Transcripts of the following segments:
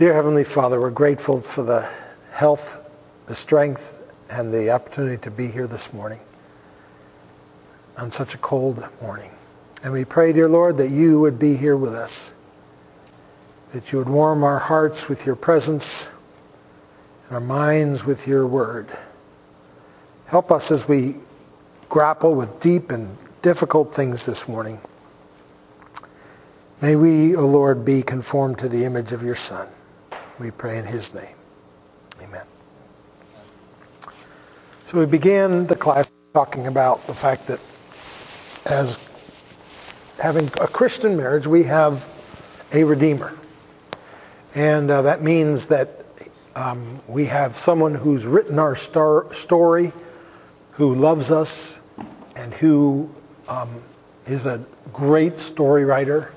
Dear Heavenly Father, we're grateful for the health, the strength, and the opportunity to be here this morning on such a cold morning. And we pray, dear Lord, that you would be here with us, that you would warm our hearts with your presence and our minds with your word. Help us as we grapple with deep and difficult things this morning. May we, O Lord, be conformed to the image of your Son. We pray in his name. Amen. So we began the class talking about the fact that as having a Christian marriage, we have a Redeemer. And uh, that means that um, we have someone who's written our star- story, who loves us, and who um, is a great story writer,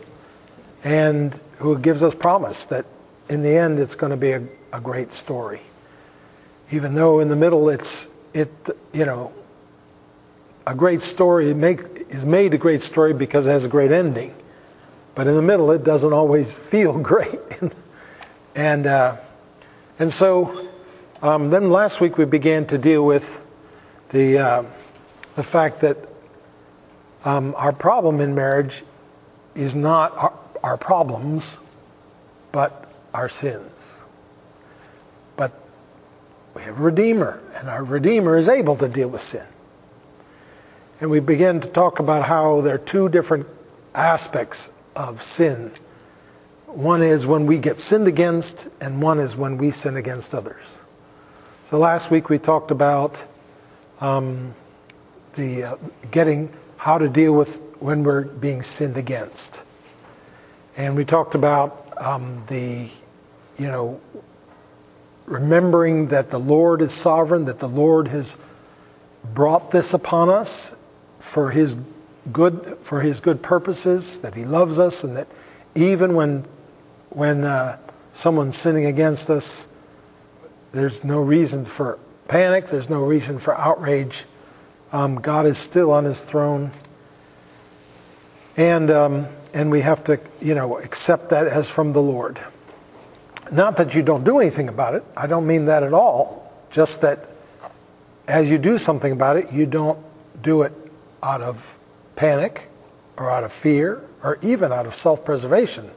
and who gives us promise that in the end it's going to be a, a great story. Even though in the middle it's, it, you know, a great story make, is made a great story because it has a great ending. But in the middle, it doesn't always feel great. and, uh, and so um, then last week we began to deal with the, uh, the fact that um, our problem in marriage is not our, our problems, but our sins. But we have a Redeemer, and our Redeemer is able to deal with sin. And we begin to talk about how there are two different aspects of sin. One is when we get sinned against, and one is when we sin against others. So last week we talked about um, the uh, getting how to deal with when we're being sinned against, and we talked about um, the you know remembering that the Lord is sovereign, that the Lord has brought this upon us, for his good for his good purposes, that he loves us, and that even when when uh, someone's sinning against us, there's no reason for panic. There's no reason for outrage. Um, God is still on His throne, and um, and we have to you know accept that as from the Lord. Not that you don't do anything about it. I don't mean that at all. Just that as you do something about it, you don't do it out of panic or out of fear or even out of self preservation.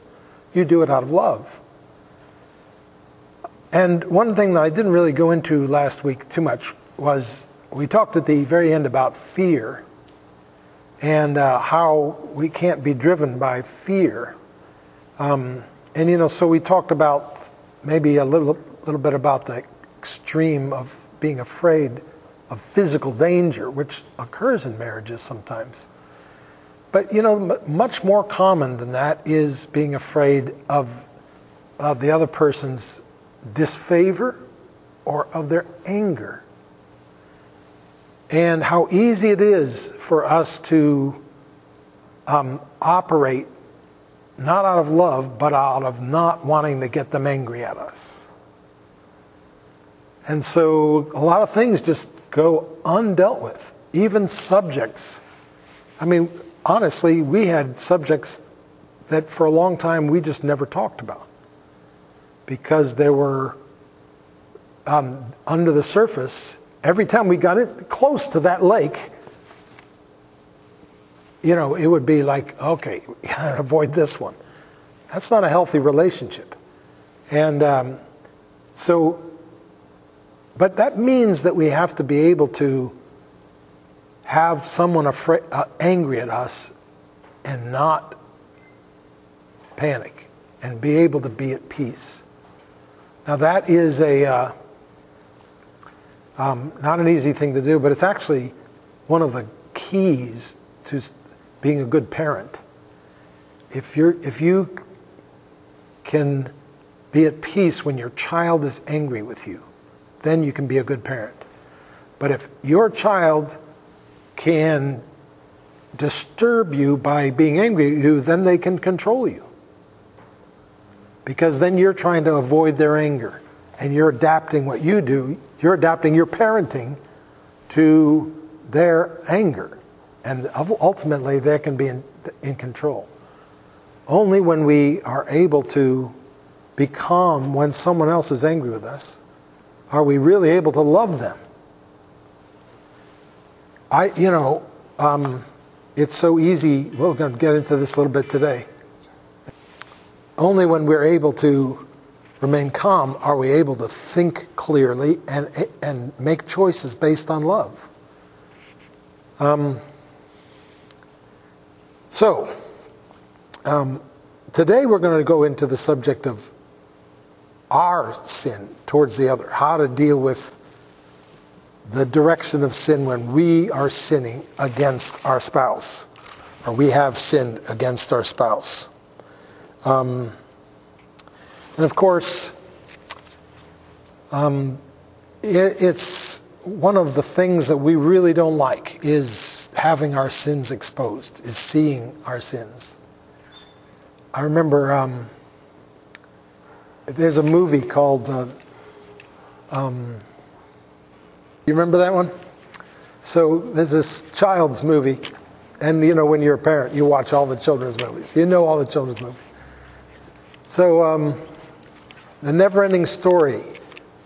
You do it out of love. And one thing that I didn't really go into last week too much was we talked at the very end about fear and uh, how we can't be driven by fear. Um, and you know, so we talked about maybe a little, little bit about the extreme of being afraid of physical danger, which occurs in marriages sometimes. But you know, much more common than that is being afraid of, of the other person's disfavor or of their anger. And how easy it is for us to um, operate not out of love, but out of not wanting to get them angry at us. And so a lot of things just go undealt with, even subjects. I mean, honestly, we had subjects that for a long time we just never talked about because they were um, under the surface. Every time we got it close to that lake, you know, it would be like, okay, avoid this one. That's not a healthy relationship. And um, so but that means that we have to be able to have someone uh, angry at us and not panic and be able to be at peace. Now, that is a uh, um, not an easy thing to do, but it's actually one of the keys to being a good parent. If, you're, if you can be at peace when your child is angry with you, then you can be a good parent. But if your child can disturb you by being angry at you, then they can control you. Because then you're trying to avoid their anger and you're adapting what you do, you're adapting your parenting to their anger. And ultimately, they can be in, in control. Only when we are able to be calm when someone else is angry with us? Are we really able to love them? I, you know, um, it's so easy. We're going to get into this a little bit today. Only when we're able to remain calm are we able to think clearly and, and make choices based on love. Um, so, um, today we're going to go into the subject of our sin towards the other, how to deal with the direction of sin when we are sinning against our spouse, or we have sinned against our spouse. Um, and of course, um, it, it's one of the things that we really don't like is having our sins exposed, is seeing our sins. I remember um, there's a movie called. Uh, um, you remember that one? So there's this child's movie, and you know when you're a parent, you watch all the children's movies. You know all the children's movies. So um, the never-ending story.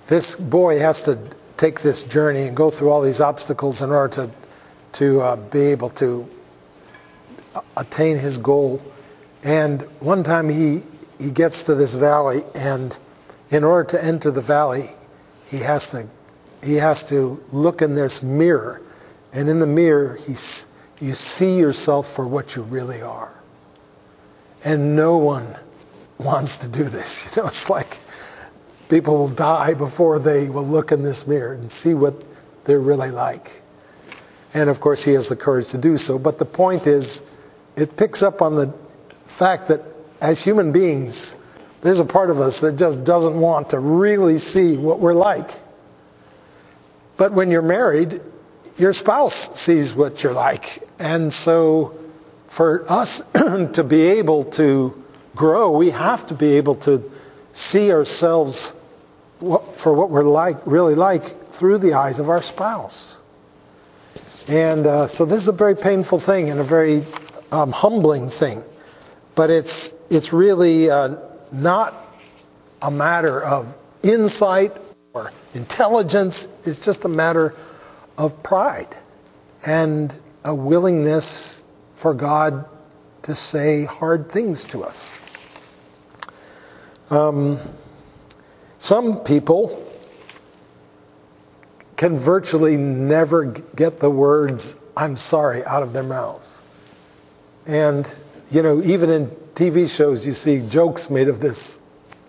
This boy has to take this journey and go through all these obstacles in order to to uh, be able to attain his goal. And one time he he gets to this valley, and in order to enter the valley, he has to he has to look in this mirror, and in the mirror, he's, you see yourself for what you really are. And no one wants to do this. You know, it's like people will die before they will look in this mirror and see what they're really like. And of course, he has the courage to do so. But the point is, it picks up on the fact that as human beings, there's a part of us that just doesn't want to really see what we're like. But when you're married, your spouse sees what you're like. And so for us to be able to grow, we have to be able to see ourselves for what we're like, really like, through the eyes of our spouse. And uh, so this is a very painful thing and a very um, humbling thing. But it's, it's really uh, not a matter of insight or intelligence. It's just a matter of pride and a willingness for God to say hard things to us. Um, some people can virtually never get the words, I'm sorry, out of their mouths. And you know, even in TV shows, you see jokes made of this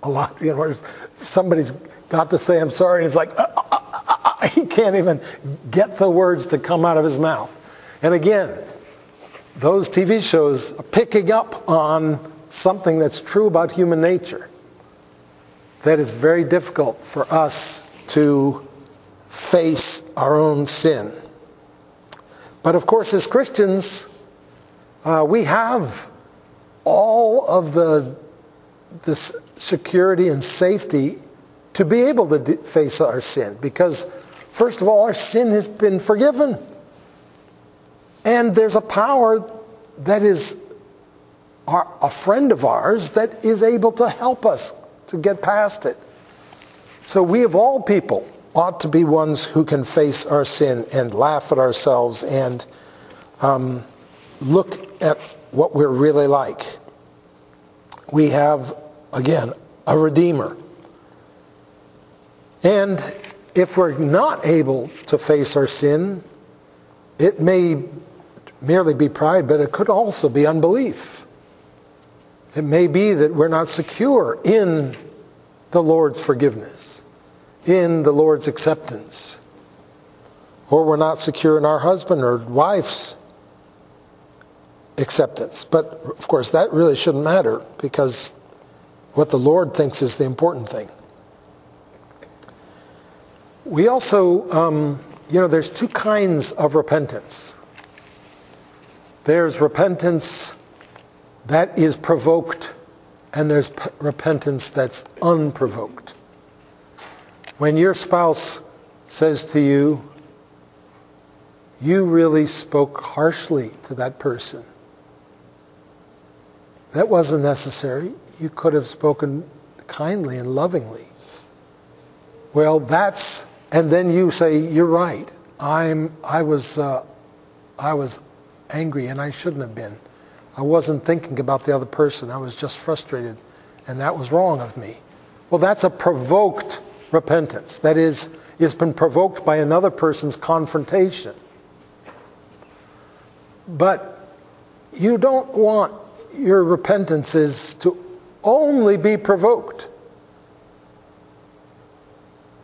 a lot. You know, somebody's got to say, I'm sorry, and it's like, uh, uh, uh, he can't even get the words to come out of his mouth. And again, those TV shows are picking up on something that's true about human nature. That it's very difficult for us to face our own sin. But of course, as Christians, uh, we have all of the, the security and safety to be able to face our sin because, first of all, our sin has been forgiven. And there's a power that is our, a friend of ours that is able to help us to get past it. So we, of all people, ought to be ones who can face our sin and laugh at ourselves and um, look at what we're really like. We have, again, a Redeemer. And if we're not able to face our sin, it may merely be pride, but it could also be unbelief. It may be that we're not secure in the Lord's forgiveness, in the Lord's acceptance, or we're not secure in our husband or wife's acceptance. But of course, that really shouldn't matter because what the Lord thinks is the important thing. We also, um, you know, there's two kinds of repentance. There's repentance that is provoked, and there's p- repentance that's unprovoked. When your spouse says to you, you really spoke harshly to that person. That wasn't necessary. You could have spoken kindly and lovingly. Well, that's, and then you say, You're right. I'm, I, was, uh, I was angry and I shouldn't have been. I wasn't thinking about the other person. I was just frustrated, and that was wrong of me. Well, that's a provoked repentance. That is, it's been provoked by another person's confrontation. But you don't want your repentances to only be provoked.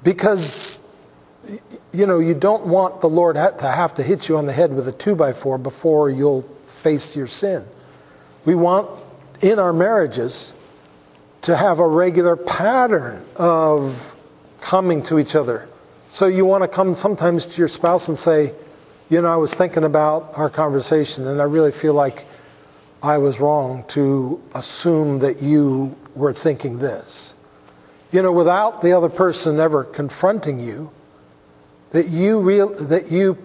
Because, you know, you don't want the Lord to have to hit you on the head with a two by four before you'll face your sin. We want in our marriages to have a regular pattern of coming to each other. So you want to come sometimes to your spouse and say, you know, I was thinking about our conversation and I really feel like I was wrong to assume that you were thinking this. You know, without the other person ever confronting you, that you real that you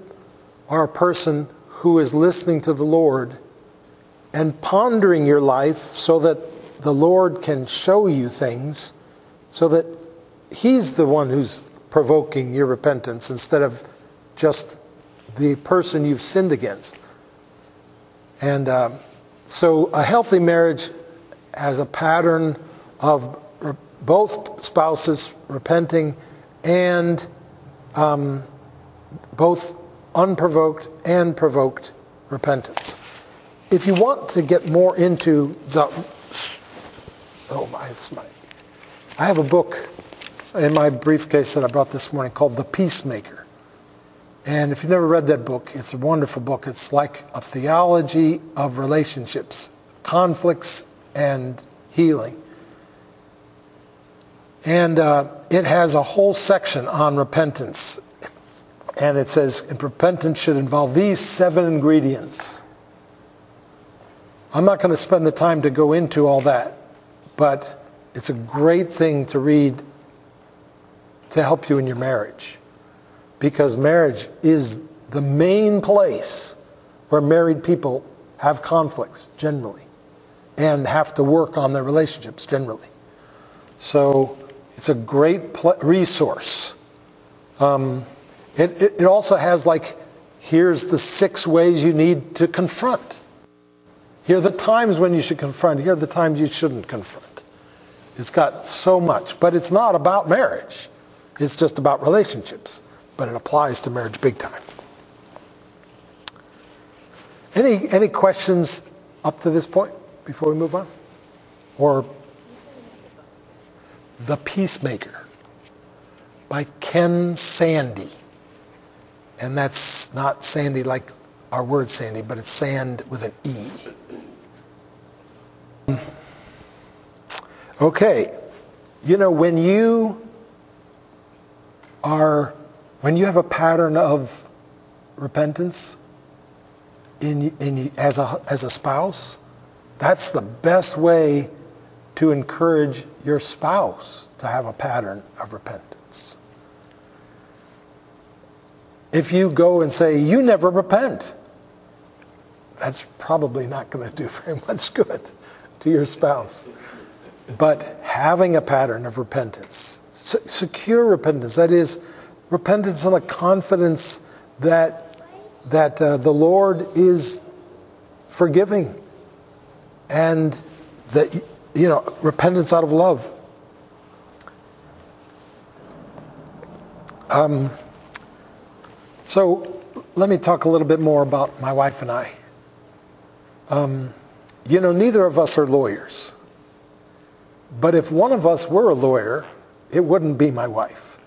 are a person who is listening to the Lord and pondering your life so that the Lord can show you things so that He's the one who's provoking your repentance instead of just the person you've sinned against. And uh, so a healthy marriage has a pattern of re- both spouses repenting and um, both unprovoked and provoked repentance. If you want to get more into the, oh my, it's my, I have a book in my briefcase that I brought this morning called The Peacemaker. And if you've never read that book, it's a wonderful book. It's like a theology of relationships, conflicts, and healing. And uh, it has a whole section on repentance. And it says repentance should involve these seven ingredients. I'm not going to spend the time to go into all that, but it's a great thing to read to help you in your marriage because marriage is the main place where married people have conflicts generally and have to work on their relationships generally. So it's a great pl- resource. Um, it, it, it also has, like, here's the six ways you need to confront. Here are the times when you should confront. Here are the times you shouldn't confront. It's got so much, but it's not about marriage. It's just about relationships but it applies to marriage big time. Any, any questions up to this point before we move on? Or The Peacemaker by Ken Sande. And that's not Sandy like our word Sandy, but it's sand with an E. Okay, you know, when you are when you have a pattern of repentance in, in, as, a, as a spouse, that's the best way to encourage your spouse to have a pattern of repentance. If you go and say, You never repent, that's probably not going to do very much good to your spouse. But having a pattern of repentance, secure repentance, that is, repentance and a confidence that, that uh, the Lord is forgiving and that, you know, repentance out of love. Um, so let me talk a little bit more about my wife and I. Um, you know, neither of us are lawyers. But if one of us were a lawyer, it wouldn't be my wife.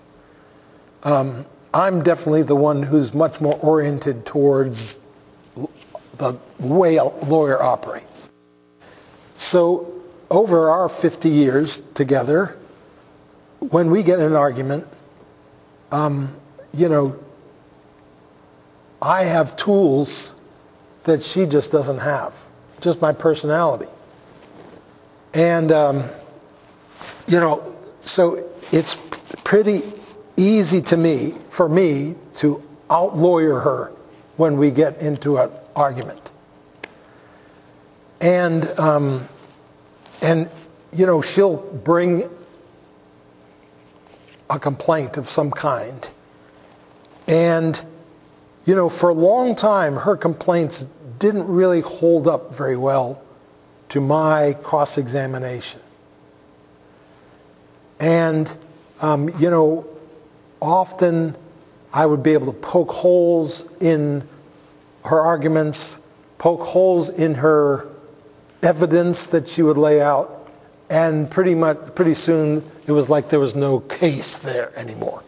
Um, I'm definitely the one who's much more oriented towards the way a lawyer operates. So, over our 50 years together, when we get in an argument, um, you know, I have tools that she just doesn't have, just my personality. And, um, you know, so it's pretty easy to me, for me, to outlawyer her when we get into an argument. And, um, and, you know, she'll bring a complaint of some kind. And, you know, for a long time, her complaints didn't really hold up very well to my cross examination. And, um, you know, often I would be able to poke holes in her arguments, poke holes in her evidence that she would lay out, and pretty much pretty soon it was like there was no case there anymore.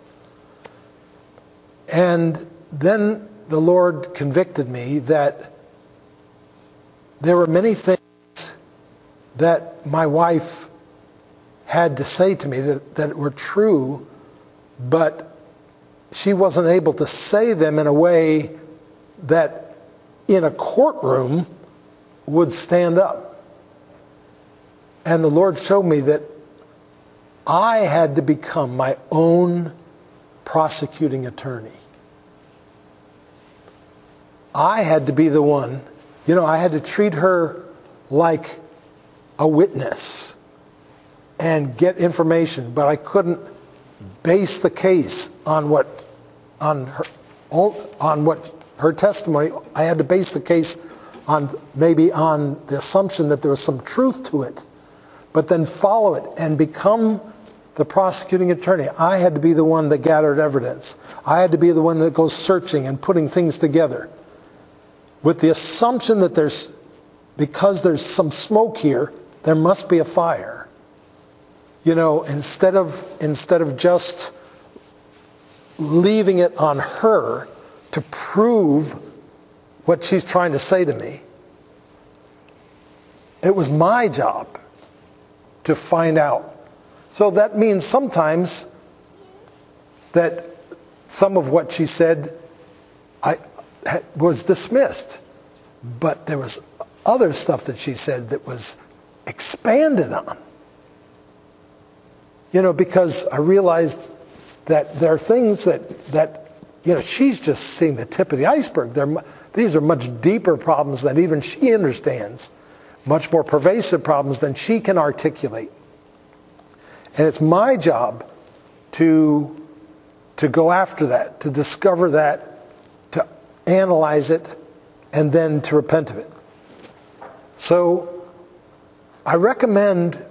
And then the Lord convicted me that there were many things that my wife had to say to me that, that were true, but she wasn't able to say them in a way that in a courtroom would stand up. And the Lord showed me that I had to become my own prosecuting attorney. I had to be the one, you know, I had to treat her like a witness and get information, but I couldn't base the case on what on her on what her testimony. I had to base the case on maybe on the assumption that there was some truth to it, but then follow it and become the prosecuting attorney. I had to be the one that gathered evidence. I had to be the one that goes searching and putting things together with the assumption that there's because there's some smoke here, there must be a fire. You know, instead of instead of just leaving it on her to prove what she's trying to say to me. It was my job to find out. So that means sometimes that some of what she said I, was dismissed, but there was other stuff that she said that was expanded on. You know, because I realized that there are things that, that you know, she's just seeing the tip of the iceberg. They're, these are much deeper problems than even she understands, much more pervasive problems than she can articulate. And it's my job to, to go after that, to discover that, to analyze it, and then to repent of it. So I recommend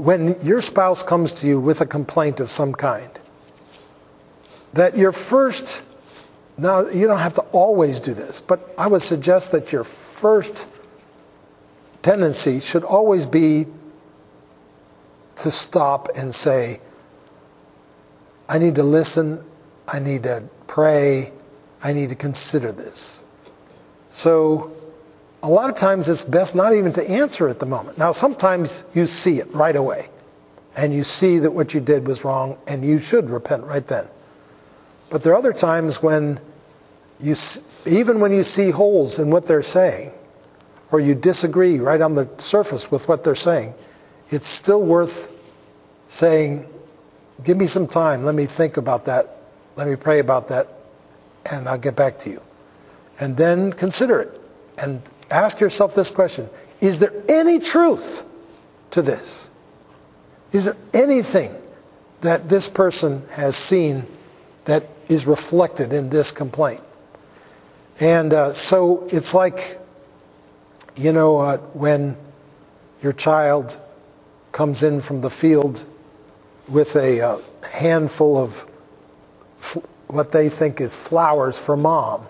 when your spouse comes to you with a complaint of some kind, that your first, now you don't have to always do this, but I would suggest that your first tendency should always be to stop and say, I need to listen, I need to pray, I need to consider this. So, a lot of times it's best not even to answer at the moment. Now, sometimes you see it right away, and you see that what you did was wrong, and you should repent right then. But there are other times when you, even when you see holes in what they're saying, or you disagree right on the surface with what they're saying, it's still worth saying, Give me some time. Let me think about that. Let me pray about that, and I'll get back to you. And then consider it and ask yourself this question Is there any truth to this? Is there anything that this person has seen that is reflected in this complaint. And uh, so it's like, you know, uh, when your child comes in from the field with a uh, handful of what they think is flowers for mom,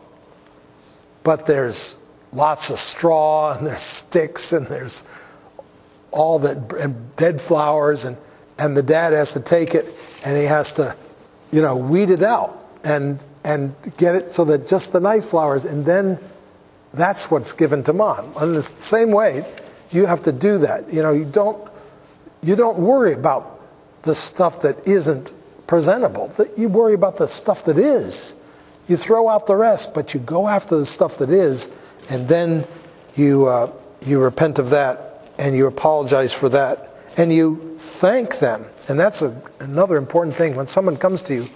but there's lots of straw and there's sticks and there's all that dead flowers and, and the dad has to take it and he has to you know, weed it out and and get it so that just the nice flowers, and then that's what's given to mom. In the same way, you have to do that. You know, you don't you don't worry about the stuff that isn't presentable. You worry about the stuff that is. You throw out the rest, but you go after the stuff that is, and then you uh, you repent of that and you apologize for that and you thank them and that's a, another important thing. When someone comes to you,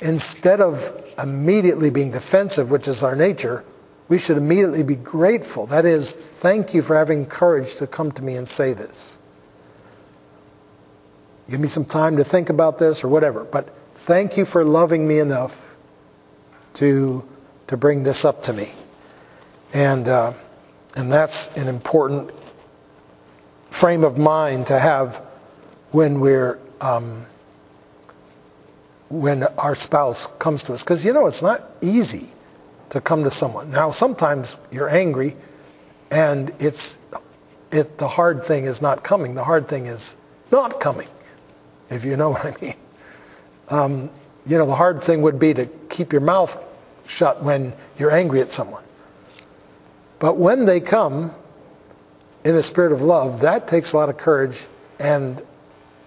instead of immediately being defensive, which is our nature, we should immediately be grateful. That is, thank you for having courage to come to me and say this. give me some time to think about this or whatever. But thank you for loving me enough to, to bring this up to me. And, uh, and that's an important frame of mind to have when we're um, when our spouse comes to us. Because you know it's not easy to come to someone. Now sometimes you're angry and it's it the hard thing is not coming. The hard thing is not coming if you know what i mean. Um, you know the hard thing would be to keep your mouth shut when you're angry at someone. But when they come in a spirit of love that takes a lot of courage and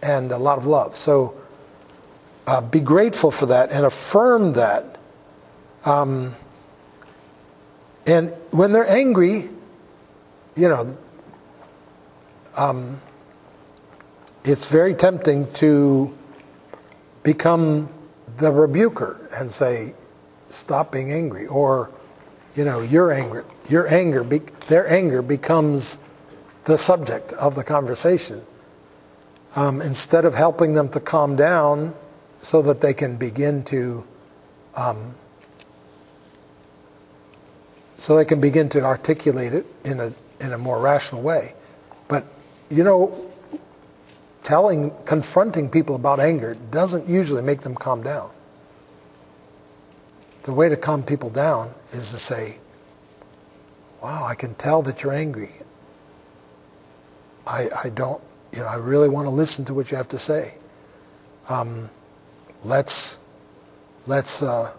and a lot of love. So uh, be grateful for that and affirm that. Um, and when they're angry, you know, um, it's very tempting to become the rebuker and say, "Stop being angry," or, you know, your anger, your anger, be, their anger becomes the subject of the conversation. Um, instead of helping them to calm down so that they can begin to um, so they can begin to articulate it in a, in a more rational way. But, you know, telling, confronting people about anger doesn't usually make them calm down. The way to calm people down is to say, wow, I can tell that you're angry. I, I don't, you know, I really want to listen to what you have to say. Um, let's, let's, uh,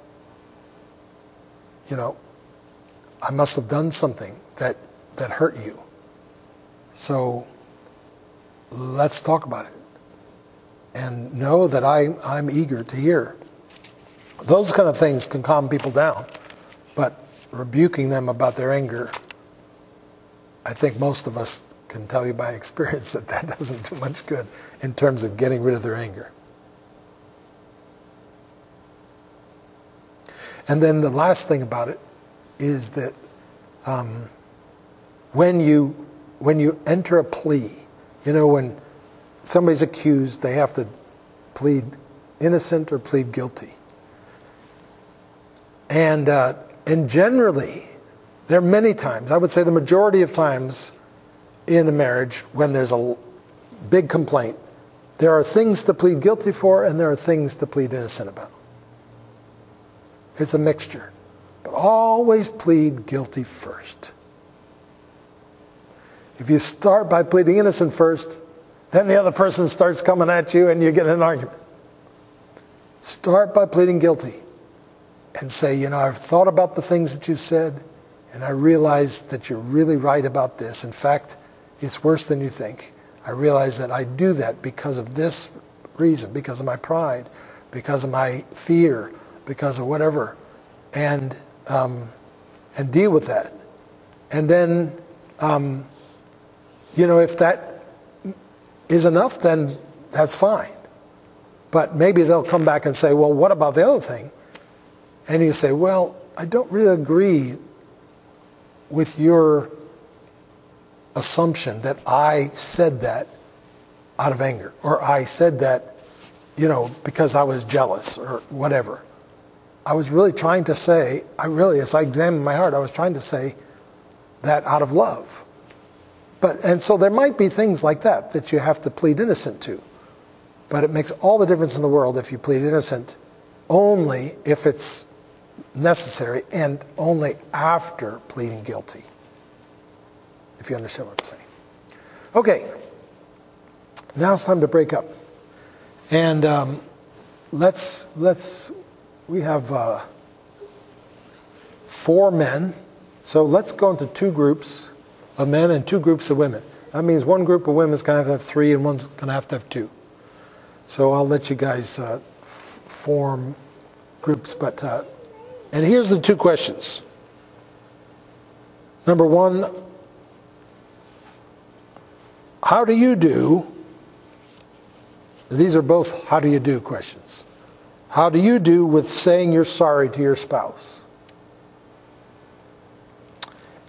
you know, I must have done something that, that hurt you. So let's talk about it. And know that I, I'm eager to hear. Those kind of things can calm people down. But rebuking them about their anger, I think most of us can tell you by experience that that doesn't do much good in terms of getting rid of their anger. And then the last thing about it is that um, when you when you enter a plea, you know when somebody's accused, they have to plead innocent or plead guilty. And uh, and generally, there are many times. I would say the majority of times in a marriage when there's a big complaint, there are things to plead guilty for, and there are things to plead innocent about. It's a mixture. But always plead guilty first. If you start by pleading innocent first, then the other person starts coming at you and you get an argument. Start by pleading guilty and say, you know, I've thought about the things that you've said and I realize that you're really right about this. In fact, it's worse than you think. I realize that I do that because of this reason, because of my pride, because of my fear, because of whatever. And um, and deal with that. And then, um, you know, if that is enough, then that's fine. But maybe they'll come back and say, well, what about the other thing? And you say, well, I don't really agree with your assumption that I said that out of anger, or I said that, you know, because I was jealous, or whatever. I was really trying to say, I really, as I examined my heart, I was trying to say that out of love. But, and so there might be things like that that you have to plead innocent to. But it makes all the difference in the world if you plead innocent only if it's necessary and only after pleading guilty. If you understand what I'm saying. Okay, now it's time to break up. And um, let's, let's we have uh, four men. So let's go into two groups of men and two groups of women. That means one group of women is going to have to have three and one's going to have to have two. So I'll let you guys uh, form groups. But uh, and here's the two questions. Number one, how do you do? These are both how do you do questions. How do you do with saying you're sorry to your spouse?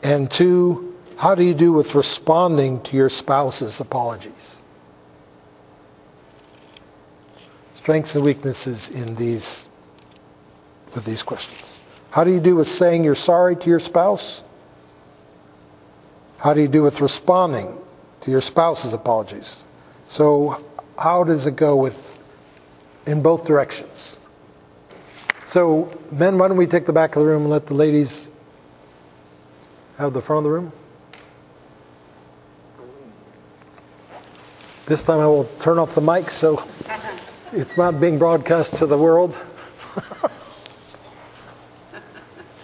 And two, how do you do with responding to your spouse's apologies? strengths and weaknesses in these with these questions. How do you do with saying you're sorry to your spouse? How do you do with responding to your spouse's apologies? So, how does it go with in both directions? So, men, why don't we take the back of the room and let the ladies have the front of the room? This time I will turn off the mic so it's not being broadcast to the world.